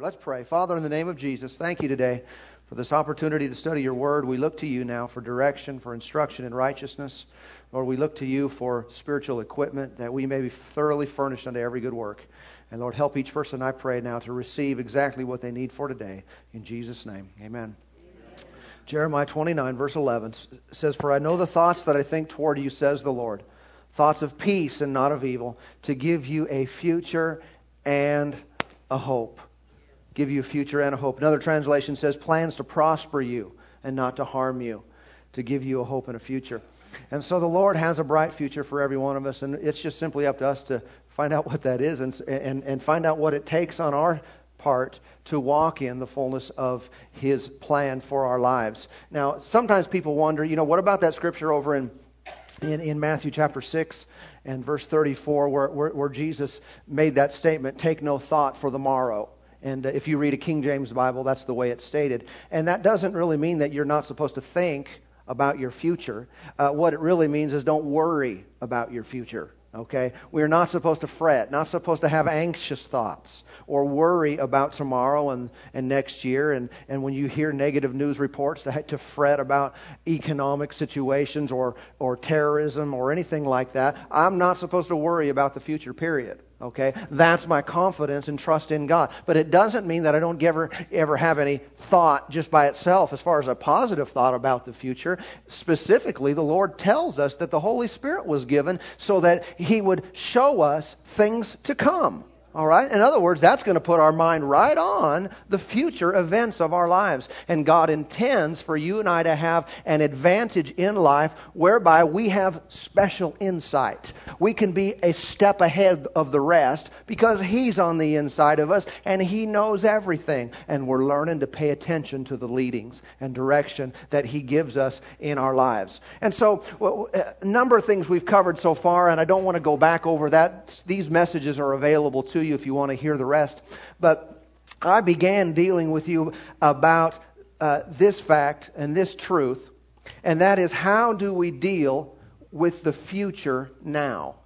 Let's pray. Father, in the name of Jesus, thank you today for this opportunity to study your word. We look to you now for direction, for instruction in righteousness. Lord, we look to you for spiritual equipment that we may be thoroughly furnished unto every good work. And Lord, help each person, I pray now, to receive exactly what they need for today. In Jesus' name, amen. amen. Jeremiah 29, verse 11 says, For I know the thoughts that I think toward you, says the Lord, thoughts of peace and not of evil, to give you a future and a hope give you a future and a hope. Another translation says plans to prosper you and not to harm you, to give you a hope and a future. And so the Lord has a bright future for every one of us, and it's just simply up to us to find out what that is and, and, and find out what it takes on our part to walk in the fullness of His plan for our lives. Now, sometimes people wonder, you know, what about that scripture over in in, in Matthew chapter 6 and verse 34 where, where, where Jesus made that statement, take no thought for the morrow. And uh, if you read a King James Bible, that's the way it's stated. And that doesn't really mean that you're not supposed to think about your future. Uh, what it really means is don't worry about your future. Okay? We're not supposed to fret, not supposed to have anxious thoughts or worry about tomorrow and, and next year. And, and when you hear negative news reports, to, to fret about economic situations or, or terrorism or anything like that. I'm not supposed to worry about the future, period. Okay? That's my confidence and trust in God. But it doesn't mean that I don't ever, ever have any thought just by itself as far as a positive thought about the future. Specifically, the Lord tells us that the Holy Spirit was given so that He would show us things to come. All right? In other words, that's going to put our mind right on the future events of our lives. And God intends for you and I to have an advantage in life whereby we have special insight. We can be a step ahead of the rest because He's on the inside of us and He knows everything. And we're learning to pay attention to the leadings and direction that He gives us in our lives. And so, a number of things we've covered so far, and I don't want to go back over that. These messages are available to you if you want to hear the rest. But I began dealing with you about uh, this fact and this truth, and that is how do we deal with the future now?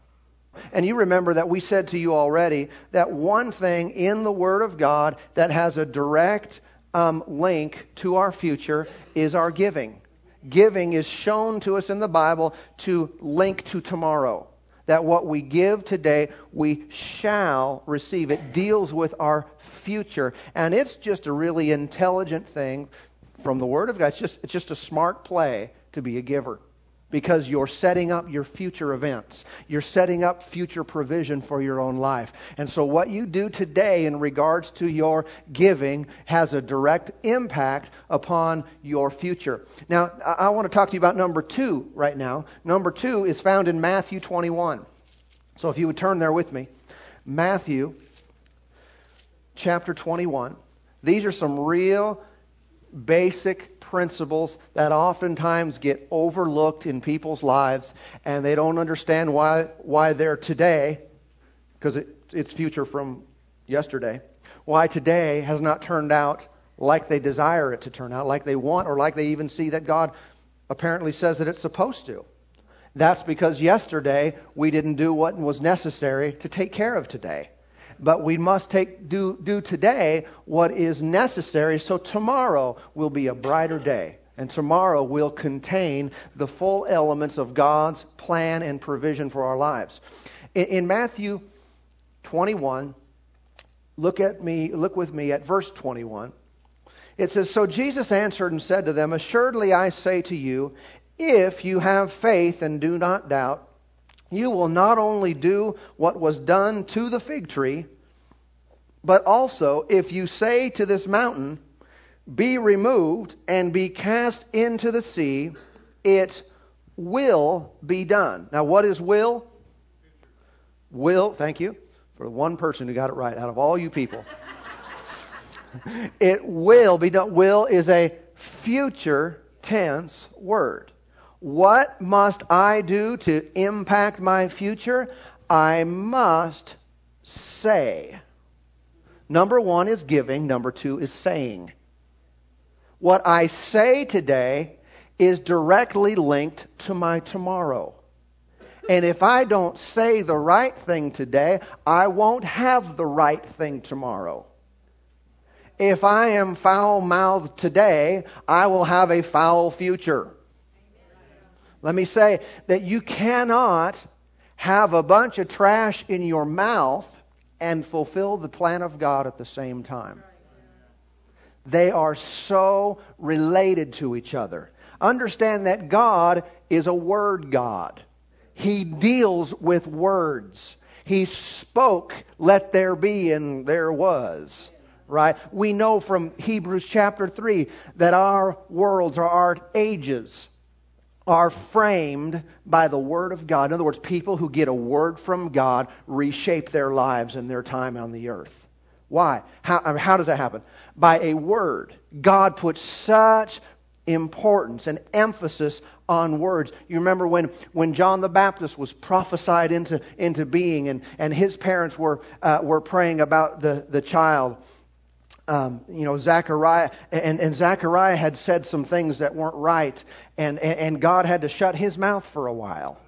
And you remember that we said to you already that one thing in the Word of God that has a direct um, link to our future is our giving. Giving is shown to us in the Bible to link to tomorrow that what we give today, we shall receive. It deals with our future. And it's just a really intelligent thing from the Word of God. It's just, it's just a smart play to be a giver because you're setting up your future events. You're setting up future provision for your own life. And so, what you do today in regards to your giving has a direct impact upon your future. Now, I want to talk to you about number two right now. Number two is found in Matthew 21. So, if you would turn there with me, Matthew chapter 21. These are some real basic principles that oftentimes get overlooked in people's lives and they don't understand why why they're today because it, it's future from yesterday why today has not turned out like they desire it to turn out like they want or like they even see that God apparently says that it's supposed to. That's because yesterday we didn't do what was necessary to take care of today but we must take, do, do today what is necessary so tomorrow will be a brighter day. And tomorrow will contain the full elements of God's plan and provision for our lives. In, in Matthew 21, look at me, look with me at verse 21. It says, So Jesus answered and said to them, Assuredly I say to you, if you have faith and do not doubt, you will not only do what was done to the fig tree, but also if you say to this mountain, Be removed and be cast into the sea, it will be done. Now, what is will? Will, thank you for the one person who got it right out of all you people. it will be done. Will is a future tense word. What must I do to impact my future? I must say. Number one is giving, number two is saying. What I say today is directly linked to my tomorrow. And if I don't say the right thing today, I won't have the right thing tomorrow. if I am foul mouthed today, I will have a foul future. Let me say that you cannot have a bunch of trash in your mouth and fulfill the plan of God at the same time. They are so related to each other. Understand that God is a word God. He deals with words. He spoke, let there be, and there was. Right? We know from Hebrews chapter 3 that our worlds or our ages are framed by the Word of God. In other words, people who get a word from God reshape their lives and their time on the earth. Why? How, I mean, how does that happen? By a word. God puts such importance and emphasis on words. You remember when, when John the Baptist was prophesied into, into being and, and his parents were, uh, were praying about the, the child. Um, you know, Zechariah, and, and Zechariah had said some things that weren't right, and, and God had to shut his mouth for a while.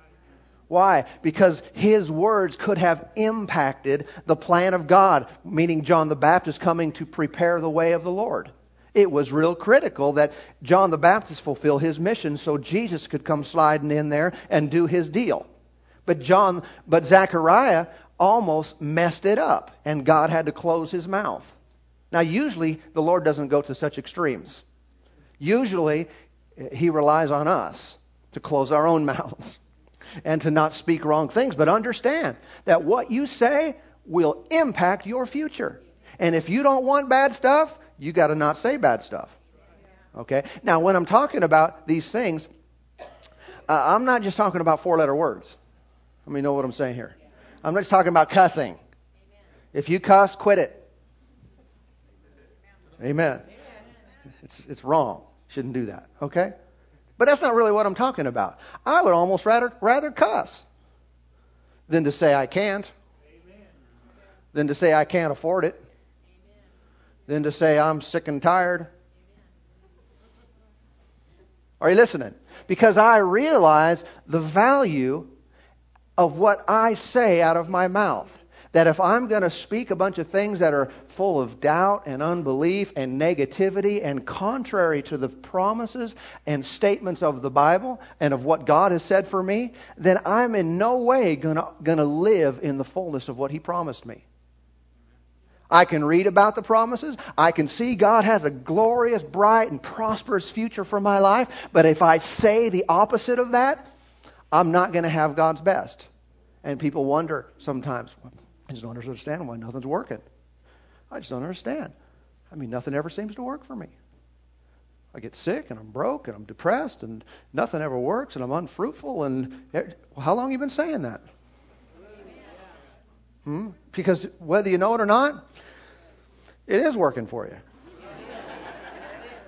Why? Because his words could have impacted the plan of God, meaning John the Baptist coming to prepare the way of the Lord. It was real critical that John the Baptist fulfill his mission so Jesus could come sliding in there and do his deal. But John, but Zechariah almost messed it up, and God had to close his mouth. Now, usually the Lord doesn't go to such extremes. Usually, he relies on us to close our own mouths and to not speak wrong things. But understand that what you say will impact your future. And if you don't want bad stuff, you got to not say bad stuff. Okay? Now, when I'm talking about these things, uh, I'm not just talking about four letter words. Let me know what I'm saying here. I'm not just talking about cussing. If you cuss, quit it. Amen. It's, it's wrong. Shouldn't do that. Okay? But that's not really what I'm talking about. I would almost rather, rather cuss than to say I can't, than to say I can't afford it, than to say I'm sick and tired. Are you listening? Because I realize the value of what I say out of my mouth that if I'm going to speak a bunch of things that are full of doubt and unbelief and negativity and contrary to the promises and statements of the Bible and of what God has said for me, then I'm in no way going to live in the fullness of what He promised me. I can read about the promises. I can see God has a glorious, bright, and prosperous future for my life. But if I say the opposite of that, I'm not going to have God's best. And people wonder sometimes, I just don't understand why nothing's working. I just don't understand. I mean, nothing ever seems to work for me. I get sick and I'm broke and I'm depressed and nothing ever works and I'm unfruitful and how long have you been saying that? Hmm? Because whether you know it or not, it is working for you.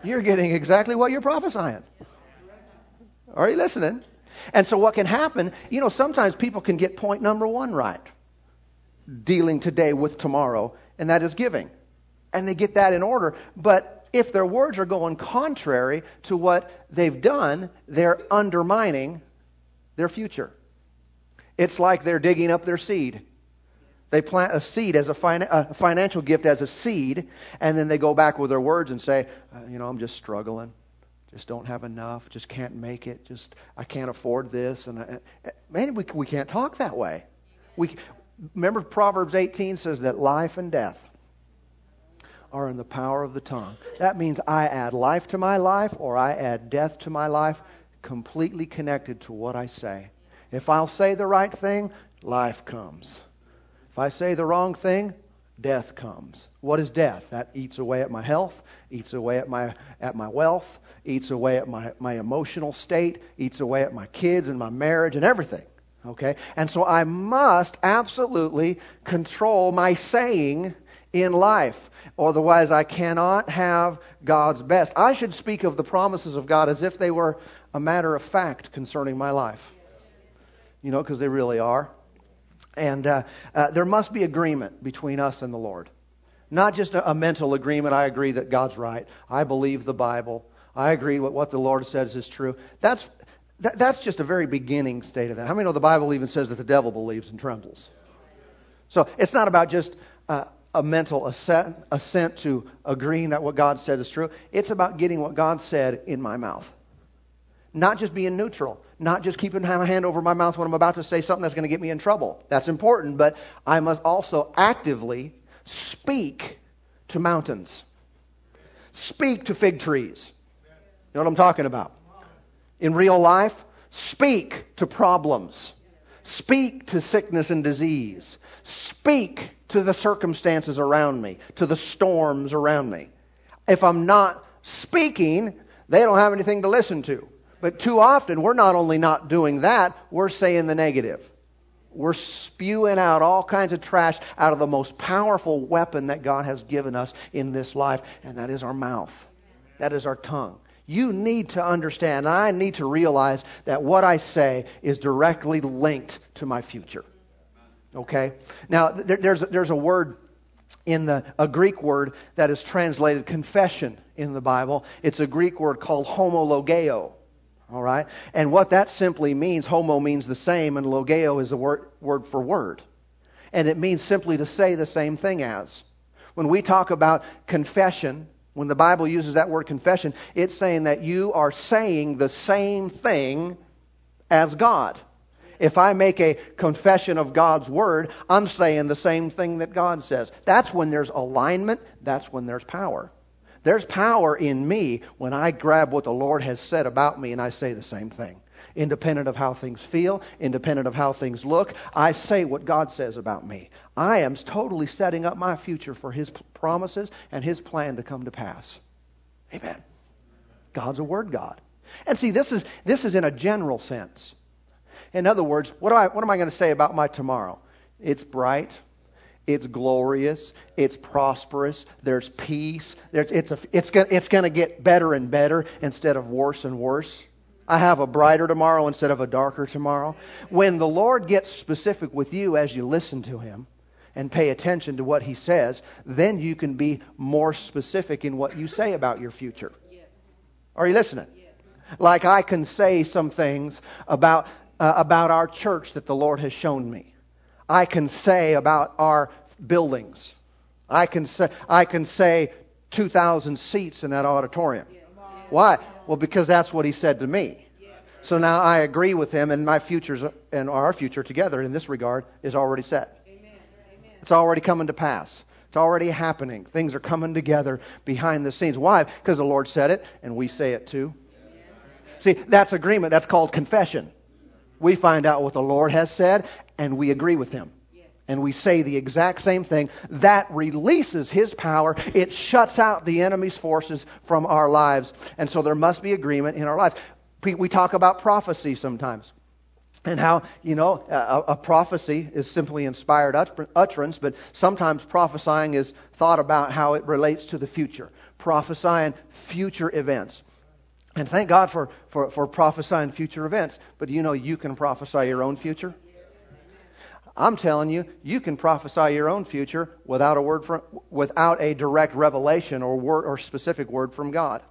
You're getting exactly what you're prophesying. Are you listening? And so what can happen, you know, sometimes people can get point number one right dealing today with tomorrow, and that is giving. And they get that in order. But if their words are going contrary to what they've done, they're undermining their future. It's like they're digging up their seed. They plant a seed as a, a financial gift as a seed, and then they go back with their words and say, uh, you know, I'm just struggling. Just don't have enough. Just can't make it. Just I can't afford this. And I, man, we we can't talk that way. We remember Proverbs 18 says that life and death are in the power of the tongue. That means I add life to my life or I add death to my life, completely connected to what I say. If I'll say the right thing, life comes. If I say the wrong thing, death comes. What is death? That eats away at my health, eats away at my at my wealth, eats away at my, my emotional state, eats away at my kids and my marriage and everything. Okay? And so I must absolutely control my saying in life. Otherwise, I cannot have God's best. I should speak of the promises of God as if they were a matter of fact concerning my life. You know, because they really are. And uh, uh, there must be agreement between us and the Lord. Not just a, a mental agreement. I agree that God's right. I believe the Bible. I agree with what the Lord says is true. That's that, that's just a very beginning state of that. How many know the Bible even says that the devil believes and trembles? So it's not about just uh, a mental assent, assent to agreeing that what God said is true. It's about getting what God said in my mouth. Not just being neutral, not just keeping my hand over my mouth when I'm about to say something that's going to get me in trouble. That's important, but I must also actively speak to mountains, speak to fig trees. You know what I'm talking about? In real life, speak to problems, speak to sickness and disease, speak to the circumstances around me, to the storms around me. If I'm not speaking, they don't have anything to listen to. But too often, we're not only not doing that, we're saying the negative. We're spewing out all kinds of trash out of the most powerful weapon that God has given us in this life, and that is our mouth. That is our tongue. You need to understand, I need to realize that what I say is directly linked to my future. Okay? Now, there's, there's a word in the, a Greek word that is translated confession in the Bible. It's a Greek word called homologeo. All right? And what that simply means, homo means the same, and logeo is a word, word for word. And it means simply to say the same thing as. When we talk about confession, when the Bible uses that word confession, it's saying that you are saying the same thing as God. If I make a confession of God's word, I'm saying the same thing that God says. That's when there's alignment, that's when there's power. There's power in me when I grab what the Lord has said about me and I say the same thing. Independent of how things feel, independent of how things look, I say what God says about me. I am totally setting up my future for His promises and His plan to come to pass. Amen. God's a word God. And see, this is, this is in a general sense. In other words, what, I, what am I going to say about my tomorrow? It's bright. It's glorious. It's prosperous. There's peace. There's, it's, it's, it's going to get better and better instead of worse and worse. I have a brighter tomorrow instead of a darker tomorrow. When the Lord gets specific with you as you listen to Him and pay attention to what He says, then you can be more specific in what you say about your future. Are you listening? Like I can say some things about, uh, about our church that the Lord has shown me. I can say about our buildings. I can say, I can say 2,000 seats in that auditorium. Why? Well, because that's what he said to me. So now I agree with him, and my futures and our future together in this regard is already set. Amen. It's already coming to pass. It's already happening. Things are coming together behind the scenes. Why? Because the Lord said it, and we say it too. See, that's agreement. That's called confession. We find out what the Lord has said, and we agree with him. And we say the exact same thing. That releases his power. It shuts out the enemy's forces from our lives. And so there must be agreement in our lives. We talk about prophecy sometimes and how you know a, a, prophecy is simply inspired utterance but sometimes prophesying is thought about how it relates to the future prophesying future events and thank god for, for, for prophesying future events but you know you can prophesy your own future I'm telling you, you can prophesy your own future without a word from, without a direct revelation or word or specific word from God.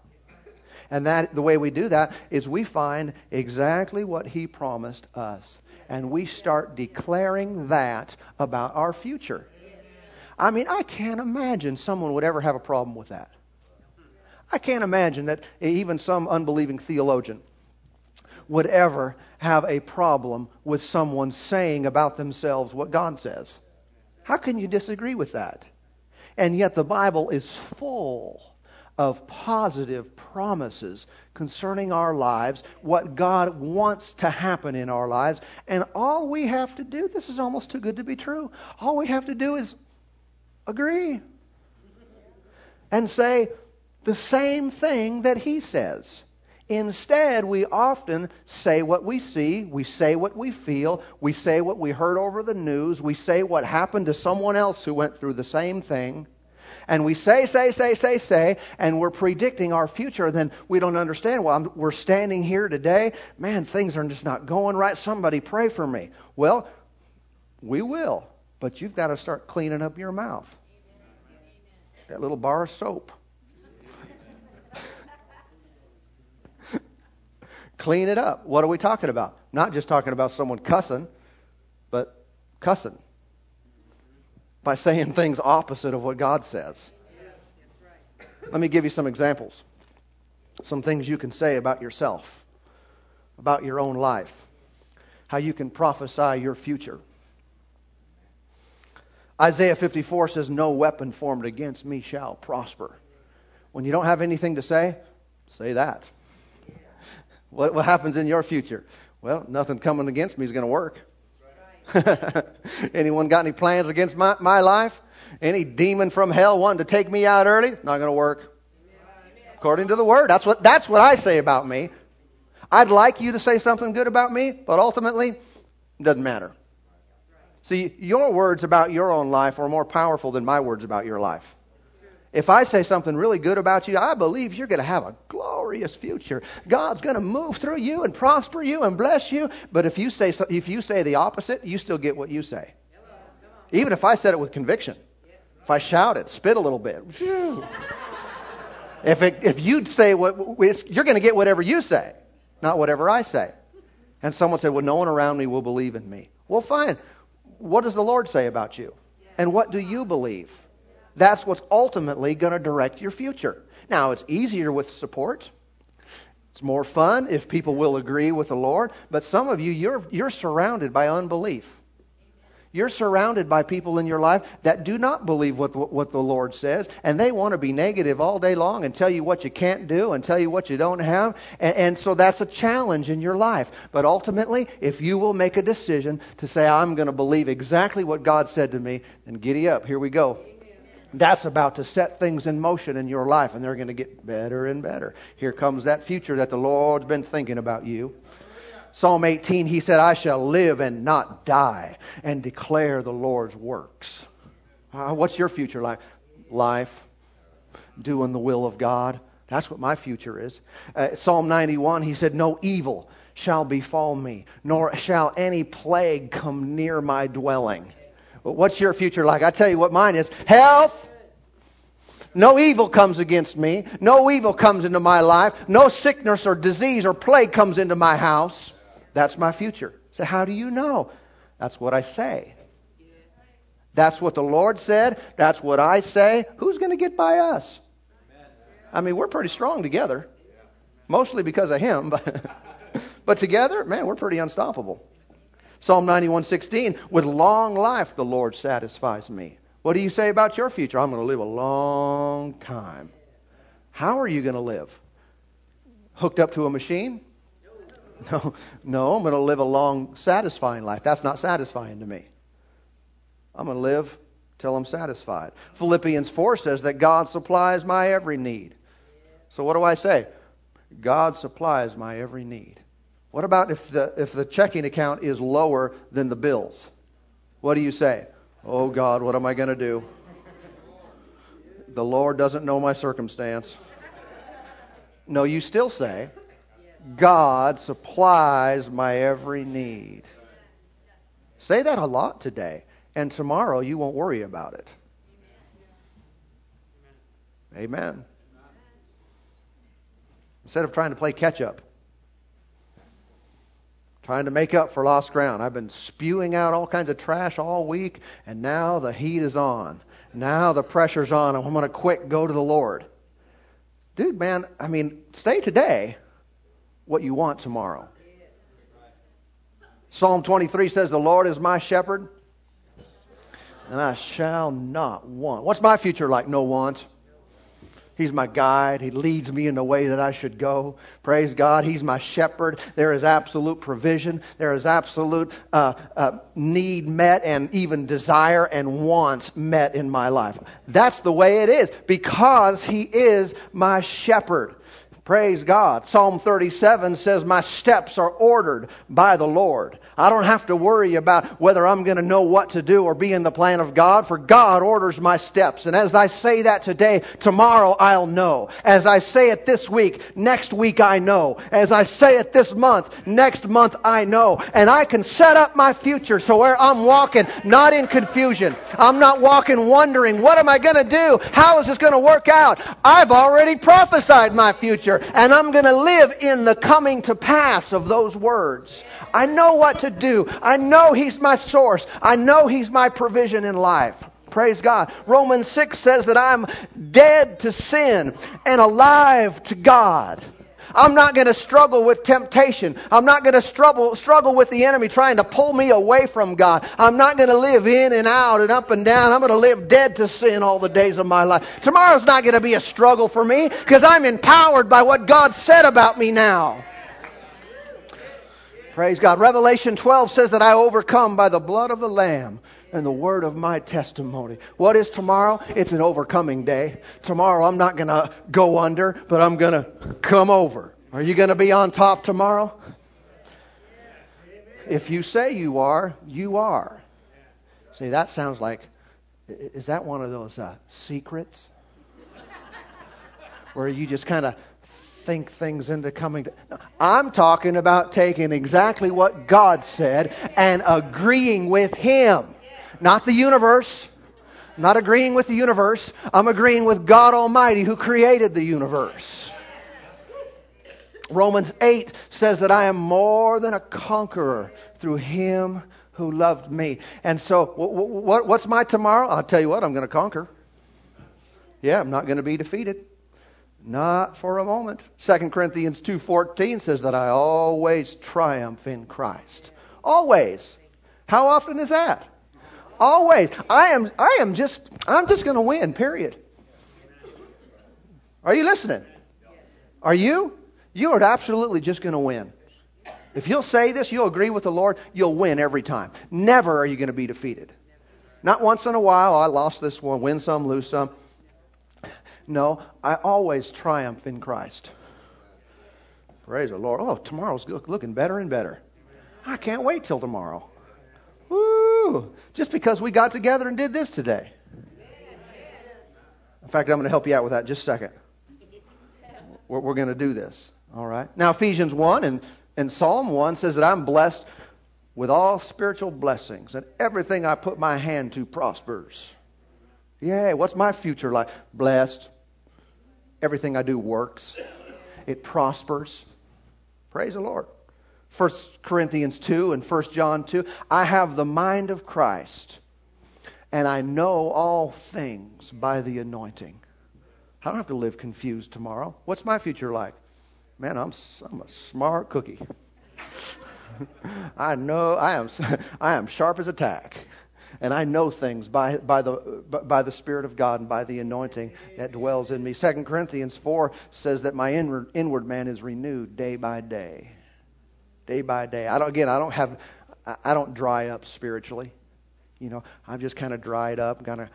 And that the way we do that is we find exactly what he promised us and we start declaring that about our future. I mean, I can't imagine someone would ever have a problem with that. I can't imagine that even some unbelieving theologian would ever have a problem with someone saying about themselves what God says. How can you disagree with that? And yet the Bible is full of positive promises concerning our lives, what God wants to happen in our lives. And all we have to do, this is almost too good to be true, all we have to do is agree and say the same thing that He says. Instead, we often say what we see, we say what we feel, we say what we heard over the news, we say what happened to someone else who went through the same thing. And we say, say, say, say, say, and we're predicting our future, then we don't understand. Well, I'm, we're standing here today. Man, things are just not going right. Somebody pray for me. Well, we will, but you've got to start cleaning up your mouth. That little bar of soap. Clean it up. What are we talking about? Not just talking about someone cussing, but cussing. By saying things opposite of what God says. Let me give you some examples. Some things you can say about yourself, about your own life, how you can prophesy your future. Isaiah 54 says, No weapon formed against me shall prosper. When you don't have anything to say, say that. What, what happens in your future? Well, nothing coming against me is going to work. Anyone got any plans against my, my life? Any demon from hell wanting to take me out early? Not going to work. According to the word. That's what, that's what I say about me. I'd like you to say something good about me, but ultimately, it doesn't matter. See, your words about your own life are more powerful than my words about your life. If I say something really good about you, I believe you're going to have a glorious future. God's going to move through you and prosper you and bless you. But if you say if you say the opposite, you still get what you say. Even if I said it with conviction, if I shout it, spit a little bit. if it, if you say what you're going to get whatever you say, not whatever I say. And someone said, "Well, no one around me will believe in me." Well, fine. What does the Lord say about you? And what do you believe? That's what's ultimately going to direct your future. Now, it's easier with support. It's more fun if people will agree with the Lord. But some of you, you're, you're surrounded by unbelief. You're surrounded by people in your life that do not believe what the, what the Lord says, and they want to be negative all day long and tell you what you can't do and tell you what you don't have. And, and so that's a challenge in your life. But ultimately, if you will make a decision to say, I'm going to believe exactly what God said to me, then giddy up. Here we go that's about to set things in motion in your life, and they're going to get better and better. Here comes that future that the Lord's been thinking about you. Psalm 18, he said, I shall live and not die and declare the Lord's works. Uh, what's your future like? Life, doing the will of God. That's what my future is. Uh, Psalm 91, he said, No evil shall befall me, nor shall any plague come near my dwelling. What's your future like? I tell you what mine is health. No evil comes against me. No evil comes into my life. No sickness or disease or plague comes into my house. That's my future. So, how do you know? That's what I say. That's what the Lord said. That's what I say. Who's going to get by us? I mean, we're pretty strong together. Mostly because of Him, but, but together, man, we're pretty unstoppable. Psalm 91:16, with long life the Lord satisfies me. What do you say about your future? I'm going to live a long time. How are you going to live? Hooked up to a machine? No, no, I'm going to live a long, satisfying life. That's not satisfying to me. I'm going to live till I'm satisfied. Philippians 4 says that God supplies my every need. So what do I say? God supplies my every need. What about if the, if the checking account is lower than the bills? What do you say? Oh God, what am I going to do? The Lord doesn't know my circumstance. No, you still say, God supplies my every need. Say that a lot today, and tomorrow you won't worry about it. Amen. Instead of trying to play catch up trying to make up for lost ground. I've been spewing out all kinds of trash all week, and now the heat is on. Now the pressure's on, and I'm going to quit, go to the Lord. Dude, man, I mean, stay today what you want tomorrow. Psalm 23 says, The Lord is my shepherd, and I shall not want. What's my future like? No want. He's my guide. He leads me in the way that I should go. Praise God. He's my shepherd. There is absolute provision. There is absolute uh, uh, need met and even desire and wants met in my life. That's the way it is because He is my shepherd. Praise God. Psalm 37 says, My steps are ordered by the Lord. I don't have to worry about whether I'm going to know what to do or be in the plan of God, for God orders my steps. And as I say that today, tomorrow I'll know. As I say it this week, next week I know. As I say it this month, next month I know. And I can set up my future so where I'm walking not in confusion. I'm not walking wondering, what am I going to do? How is this going to work out? I've already prophesied my future and I'm going to live in the coming to pass of those words. I know what to do. I know He's my source. I know He's my provision in life. Praise God. Romans 6 says that I'm dead to sin and alive to God. I'm not going to struggle with temptation. I'm not going to struggle, struggle with the enemy trying to pull me away from God. I'm not going to live in and out and up and down. I'm going to live dead to sin all the days of my life. Tomorrow's not going to be a struggle for me because I'm empowered by what God said about me now. Praise God. Revelation 12 says that I overcome by the blood of the Lamb and the word of my testimony. What is tomorrow? It's an overcoming day. Tomorrow I'm not going to go under, but I'm going to come over. Are you going to be on top tomorrow? If you say you are, you are. See, that sounds like, is that one of those uh, secrets? Where you just kind of think things into coming to. I'm talking about taking exactly what God said and agreeing with Him not the universe. I'm not agreeing with the universe. I'm agreeing with God Almighty who created the universe. Romans 8 says that I am more than a conqueror through him who loved me. And so, what's my tomorrow? I'll tell you what, I'm going to conquer. Yeah, I'm not going to be defeated. Not for a moment. 2 Corinthians 2:14 says that I always triumph in Christ. Always. How often is that? Always. I am, I am just, I'm just going to win, period. Are you listening? Are you? You are absolutely just going to win. If you'll say this, you'll agree with the Lord, you'll win every time. Never are you going to be defeated. Not once in a while, I lost this one, win some, lose some. No, I always triumph in Christ. Praise the Lord. Oh, tomorrow's looking better and better. I can't wait till tomorrow. Woo! Just because we got together and did this today. In fact, I'm going to help you out with that just a second. We're, we're going to do this. All right. Now, Ephesians 1 and, and Psalm 1 says that I'm blessed with all spiritual blessings, and everything I put my hand to prospers. Yay, what's my future like? Blessed. Everything I do works, it prospers. Praise the Lord. 1 Corinthians 2 and 1 John 2. I have the mind of Christ, and I know all things by the anointing. I don't have to live confused tomorrow. What's my future like? Man, I'm, I'm a smart cookie. I know I am I am sharp as a tack, and I know things by by the by the Spirit of God and by the anointing that dwells in me. 2 Corinthians four says that my inward, inward man is renewed day by day day by day. I don't again. I don't have. I don't dry up spiritually. You know, I've just kind of dried up, kind of,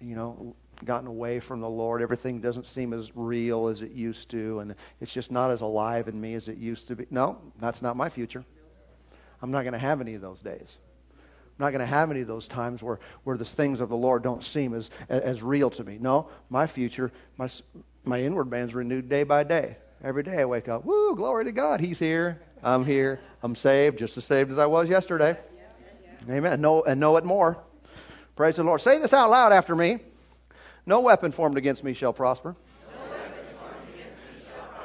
you know, gotten away from the Lord. Everything doesn't seem as real as it used to, and it's just not as alive in me as it used to be. No, that's not my future. I'm not going to have any of those days. I'm not going to have any of those times where, where the things of the Lord don't seem as, as real to me. No, my future, my, my inward man's renewed day by day. Every day I wake up, woo, glory to God, He's here. I'm here. I'm saved, just as saved as I was yesterday. Amen. Know, and know it more. Praise the Lord. Say this out loud after me. No weapon formed against me shall prosper.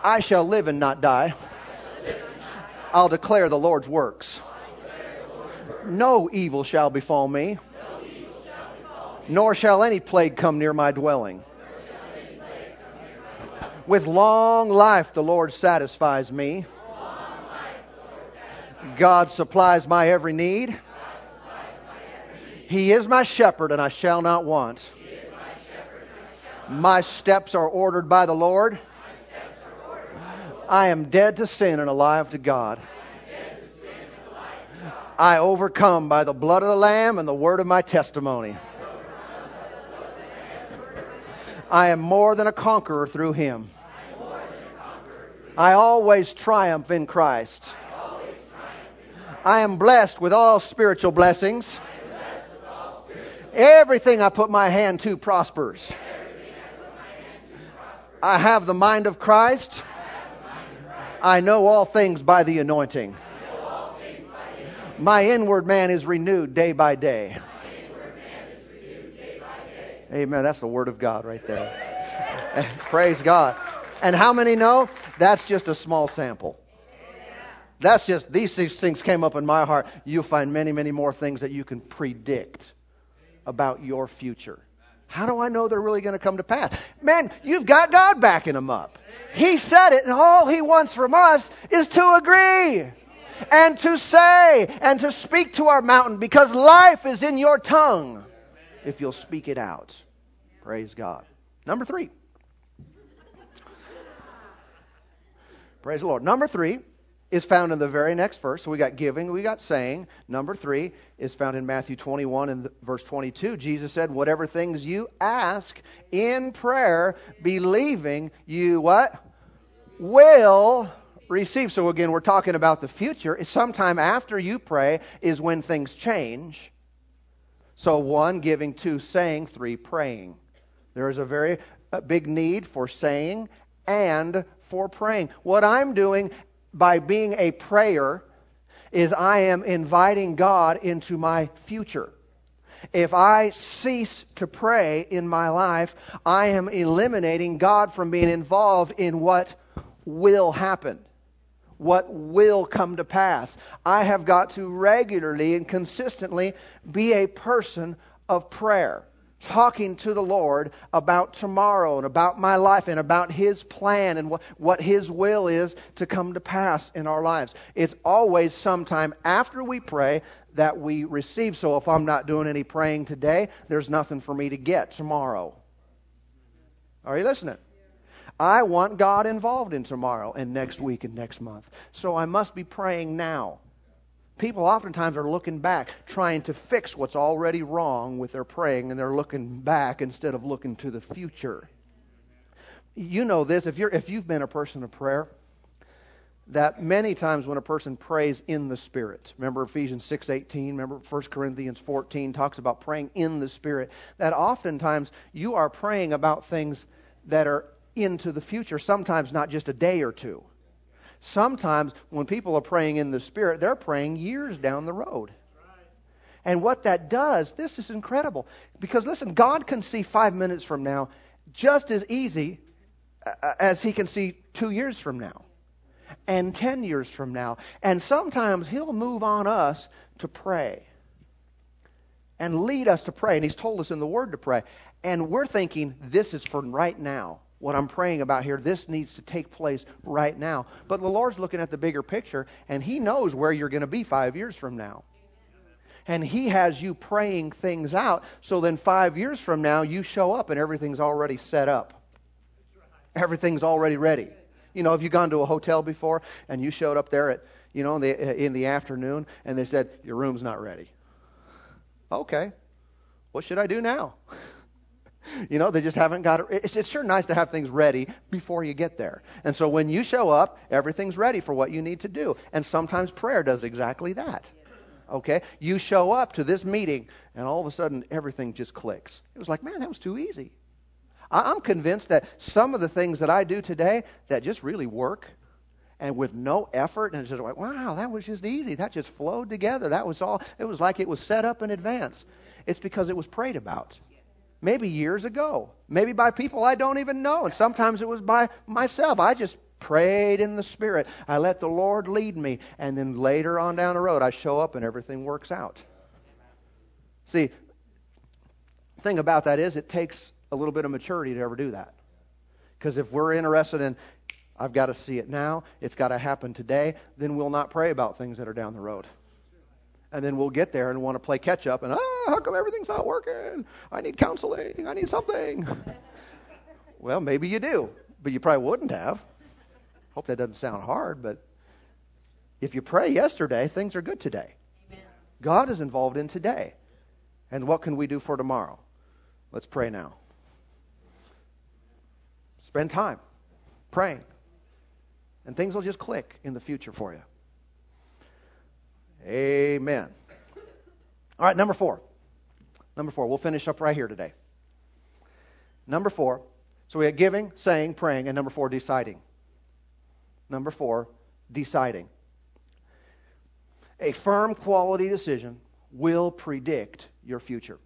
I shall live and not die. I'll declare the Lord's works. No evil shall befall me, nor shall any plague come near my dwelling. With long life the Lord satisfies me. God supplies my every need. He is my shepherd, and I shall not want. My steps are ordered by the Lord. I am dead to sin and alive to God. I overcome by the blood of the Lamb and the word of my testimony. I am more than a conqueror through Him. I always triumph in Christ. I am blessed with all spiritual blessings. Everything I put my hand to prospers. I have the mind of Christ. I know all things by the anointing. My inward man is renewed day by day. Amen. That's the word of God right there. Praise God. And how many know that's just a small sample? That's just, these things came up in my heart. You'll find many, many more things that you can predict about your future. How do I know they're really going to come to pass? Man, you've got God backing them up. He said it, and all He wants from us is to agree and to say and to speak to our mountain because life is in your tongue if you'll speak it out. Praise God. Number three. Praise the Lord. Number three is found in the very next verse. So we got giving, we got saying. Number three is found in Matthew 21 and verse 22. Jesus said, Whatever things you ask in prayer, believing you what? Will receive. So again, we're talking about the future. Sometime after you pray is when things change. So one, giving, two, saying, three, praying. There is a very big need for saying and for praying. What I'm doing by being a prayer is I am inviting God into my future. If I cease to pray in my life, I am eliminating God from being involved in what will happen, what will come to pass. I have got to regularly and consistently be a person of prayer talking to the Lord about tomorrow and about my life and about His plan and what, what His will is to come to pass in our lives. It's always sometime after we pray that we receive. So if I'm not doing any praying today, there's nothing for me to get tomorrow. Are you listening? I want God involved in tomorrow and next week and next month. So I must be praying now. People oftentimes are looking back, trying to fix what's already wrong with their praying, and they're looking back instead of looking to the future. You know this if you're if you've been a person of prayer, that many times when a person prays in the spirit remember ephesians 6.18 remember 1 corinthians 14 talks about praying in the spirit that oftentimes you are praying about things that are into the future sometimes not just a day or two Sometimes when people are praying in the Spirit, they're praying years down the road. And what that does, this is incredible. Because listen, God can see five minutes from now just as easy uh, uh, as He can see two years from now and ten years from now. And sometimes He'll move on us to pray and lead us to pray. And He's told us in the Word to pray. And we're thinking, this is for right now what I'm praying about here. This needs to take place right now. But the Lord's looking at the bigger picture, and He knows where you're going to be five years from now. And He has you praying things out, so then five years from now, you show up and everything's already set up. Everything's already ready. You know, have you gone to a hotel before and you showed up there at, you know, in the, in the afternoon and they said, your room's not ready? Okay. What should I do now? You know, they just haven't got it. It's, it's sure nice to have things ready before you get there. And so when you show up, everything's ready for what you need to do. And sometimes prayer does exactly that. Okay? You show up to this meeting, and all of a sudden everything just clicks. It was like, man, that was too easy. I'm convinced that some of the things that I do today that just really work and with no effort and it's just like wow that was just easy that just flowed together that was all it was like it was set up in advance it's because it was prayed about maybe years ago, maybe by people I don't even know, and sometimes it was by myself. I just prayed in the Spirit. I let the Lord lead me, and then later on down the road, I show up and everything works out. See, the thing about that is it takes a little bit of maturity to ever do that. Because if we're interested in, I've got to see it now, it's got to happen today, then we'll not pray about things that are down the road and then we'll get there and want to play catch up and ah, how come everything's not working? I need counseling. I need something. well, maybe you do, but you probably wouldn't have. Hope that doesn't sound hard, but if you pray yesterday, things are good today. Amen. God is involved in today. And what can we do for tomorrow? Let's pray now. Spend time praying. And things will just click in the future for you. Amen. All right, number four. Number four. We'll finish up right here today. Number four. So we had giving, saying, praying, and number four, deciding. Number four, deciding. A firm quality decision will predict your future.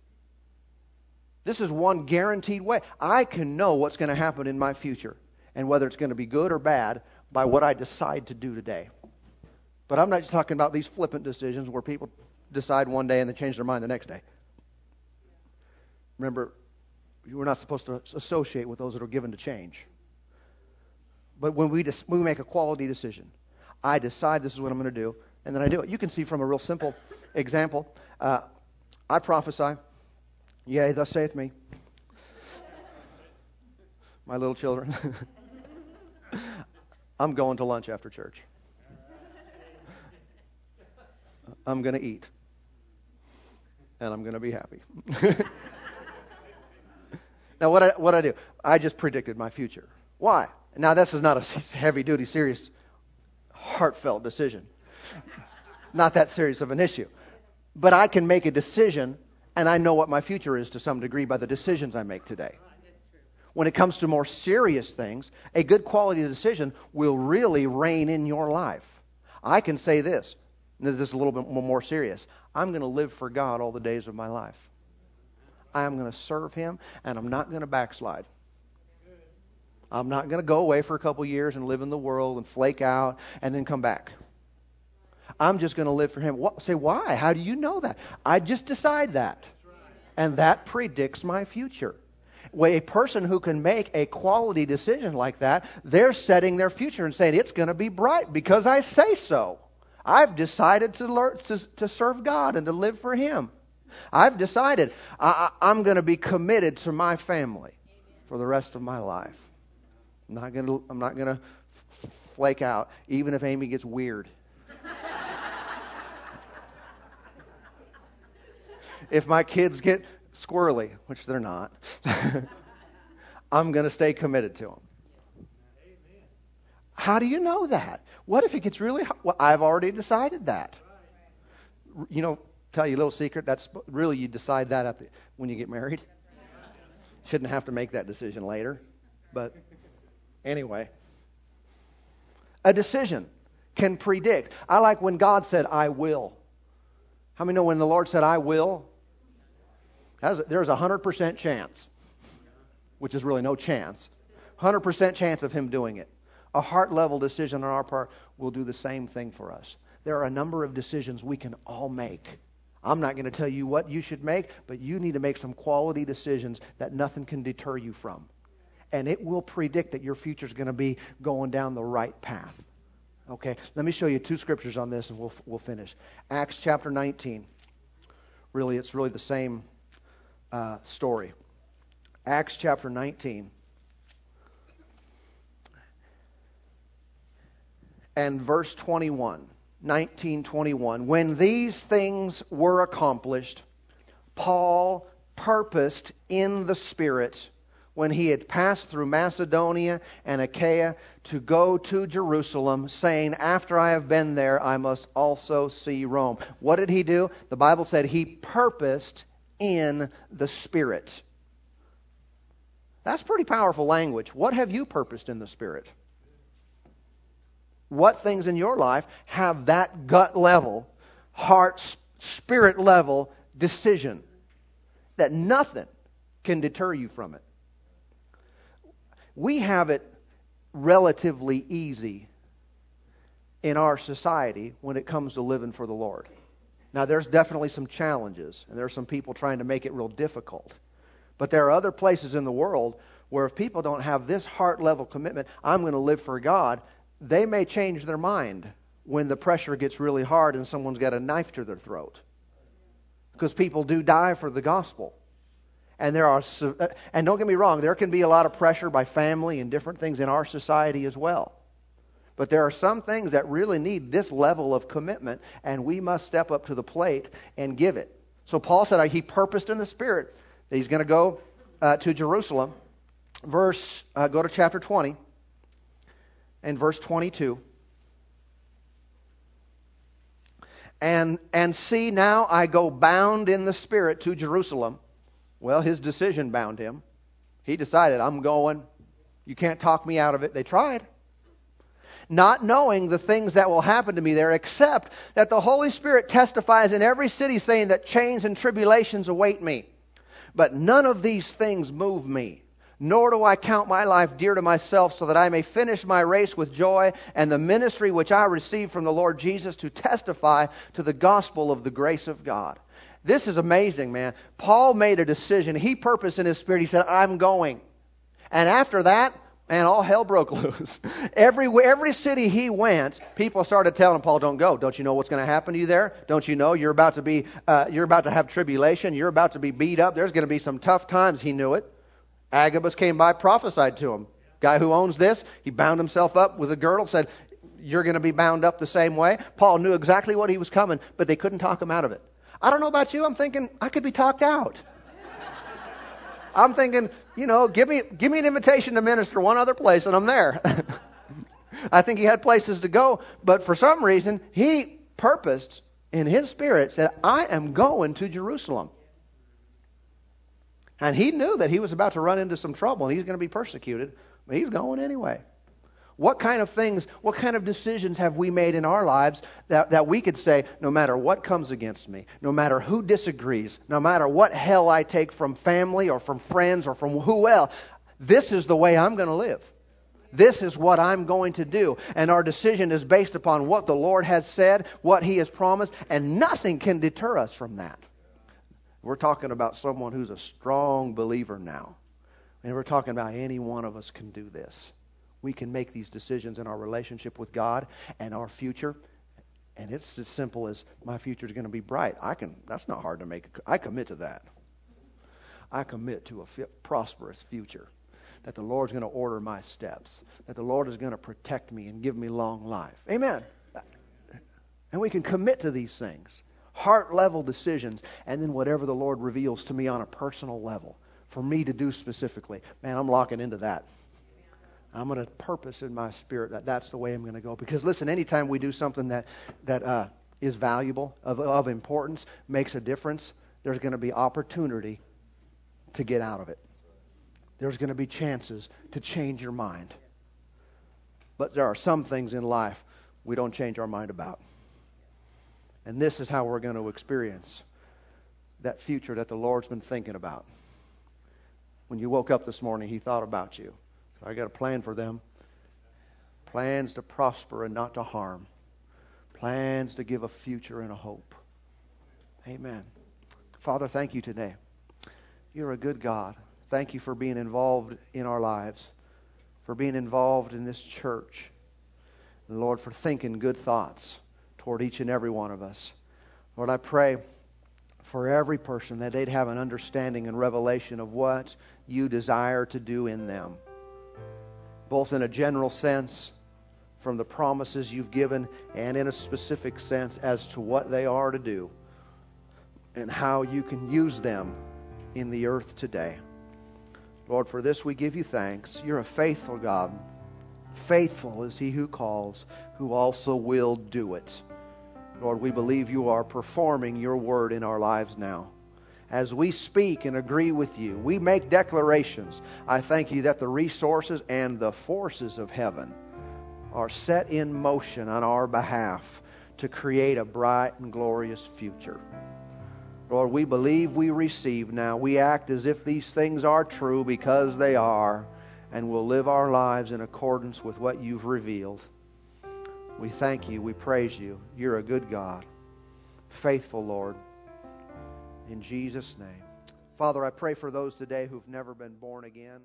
This is one guaranteed way. I can know what's going to happen in my future and whether it's going to be good or bad by what I decide to do today. But I'm not just talking about these flippant decisions where people decide one day and then change their mind the next day. Remember, we're not supposed to associate with those that are given to change. But when we, dis- we make a quality decision, I decide this is what I'm going to do, and then I do it. You can see from a real simple example. Uh, I prophesy, yea, thus saith me. My little children. I'm going to lunch after church. I'm going to eat. And I'm going to be happy. now, what I, what I do? I just predicted my future. Why? Now, this is not a heavy duty, serious, heartfelt decision. Not that serious of an issue. But I can make a decision, and I know what my future is to some degree by the decisions I make today. When it comes to more serious things, a good quality decision will really reign in your life. I can say this, this is a little bit more serious. I'm going to live for God all the days of my life. I am going to serve Him, and I'm not going to backslide. I'm not going to go away for a couple years and live in the world and flake out and then come back. I'm just going to live for Him. What, say, why? How do you know that? I just decide that. And that predicts my future. A person who can make a quality decision like that, they're setting their future and saying, it's going to be bright because I say so. I've decided to, learn, to, to serve God and to live for Him. I've decided I, I'm going to be committed to my family for the rest of my life. I'm not going to, I'm not going to flake out, even if Amy gets weird. if my kids get squirrely, which they're not, I'm going to stay committed to them. How do you know that? What if it gets really hot? Well, I've already decided that. You know, tell you a little secret. That's really you decide that at the, when you get married. Shouldn't have to make that decision later, but Anyway, a decision can predict. I like when God said, I will. How many know when the Lord said, I will? There's a 100% chance, which is really no chance. 100% chance of Him doing it. A heart level decision on our part will do the same thing for us. There are a number of decisions we can all make. I'm not going to tell you what you should make, but you need to make some quality decisions that nothing can deter you from and it will predict that your future is going to be going down the right path. Okay, let me show you two scriptures on this and we'll, we'll finish. Acts chapter 19. Really, it's really the same uh, story. Acts chapter 19. And verse 21. 1921. When these things were accomplished, Paul purposed in the Spirit when he had passed through Macedonia and Achaia to go to Jerusalem, saying, After I have been there, I must also see Rome. What did he do? The Bible said he purposed in the Spirit. That's pretty powerful language. What have you purposed in the Spirit? What things in your life have that gut level, heart, spirit level decision that nothing can deter you from it? we have it relatively easy in our society when it comes to living for the Lord. Now, there's definitely some challenges, and there are some people trying to make it real difficult. But there are other places in the world where if people don't have this heart level commitment, I'm going to live for God, they may change their mind when the pressure gets really hard and someone's got a knife to their throat. Because people do die for the gospel. And there are, and don't get me wrong, there can be a lot of pressure by family and different things in our society as well. But there are some things that really need this level of commitment, and we must step up to the plate and give it. So Paul said he purposed in the Spirit that he's going to go uh, to Jerusalem. Verse, uh, go to chapter 20 and verse 22. And, and see, now I go bound in the Spirit to Jerusalem well, his decision bound him. He decided, I'm going. You can't talk me out of it. They tried. Not knowing the things that will happen to me there, except that the Holy Spirit testifies in every city saying that chains and tribulations await me. But none of these things move me, nor do I count my life dear to myself, so that I may finish my race with joy and the ministry which I received from the Lord Jesus to testify to the gospel of the grace of God. This is amazing, man. Paul made a decision. He purposed in his spirit. He said, I'm going. And after that, man, all hell broke loose. every, every city he went, people started telling him, Paul, don't go. Don't you know what's going to happen to you there? Don't you know you're about to be, uh, you're about to have tribulation. You're about to be beat up. There's going to be some tough times. He knew it. Agabus came by, prophesied to him. Guy who owns this, he bound himself up with a girdle, said, You're going to be bound up the same way. Paul knew exactly what he was coming, but they couldn't talk him out of it. I don't know about you. I'm thinking I could be talked out. I'm thinking, you know, give me give me an invitation to minister one other place and I'm there. I think he had places to go, but for some reason he purposed in his spirit said, "I am going to Jerusalem." And he knew that he was about to run into some trouble and he's going to be persecuted, but he's going anyway. What kind of things, what kind of decisions have we made in our lives that, that we could say, no matter what comes against me, no matter who disagrees, no matter what hell I take from family or from friends or from who else, this is the way I'm going to live. This is what I'm going to do. And our decision is based upon what the Lord has said, what He has promised, and nothing can deter us from that. We're talking about someone who's a strong believer now. And we're talking about any one of us can do this we can make these decisions in our relationship with God and our future. And it's as simple as my future is going to be bright. I can. That's not hard to make. I commit to that. I commit to a prosperous future. That the Lord's going to order my steps. That the Lord is going to protect me and give me long life. Amen. And we can commit to these things. Heart level decisions. And then whatever the Lord reveals to me on a personal level for me to do specifically. Man, I'm locking into that. I'm going to purpose in my spirit that that's the way I'm going to go. Because listen, anytime we do something that that uh, is valuable, of, of importance, makes a difference, there's going to be opportunity to get out of it. There's going to be chances to change your mind. But there are some things in life we don't change our mind about. And this is how we're going to experience that future that the Lord's been thinking about. When you woke up this morning, He thought about you. I got a plan for them. Plans to prosper and not to harm. Plans to give a future and a hope. Amen. Father, thank you today. You're a good God. Thank you for being involved in our lives, for being involved in this church. And Lord, for thinking good thoughts toward each and every one of us. Lord, I pray for every person that they'd have an understanding and revelation of what you desire to do in them both in a general sense from the promises you've given and in a specific sense as to what they are to do and how you can use them in the earth today. Lord, for this we give you thanks. You're a faithful God. Faithful is he who calls, who also will do it. Lord, we believe you are performing your word in our lives now as we speak and agree with you, we make declarations. I thank you that the resources and the forces of heaven are set in motion on our behalf to create a bright and glorious future. Lord, we believe we receive now. We act as if these things are true because they are, and we'll live our lives in accordance with what you've revealed. We thank you. We praise you. You're a good God. Faithful, Lord in Jesus' name. Father, I pray for those today who've never been born again.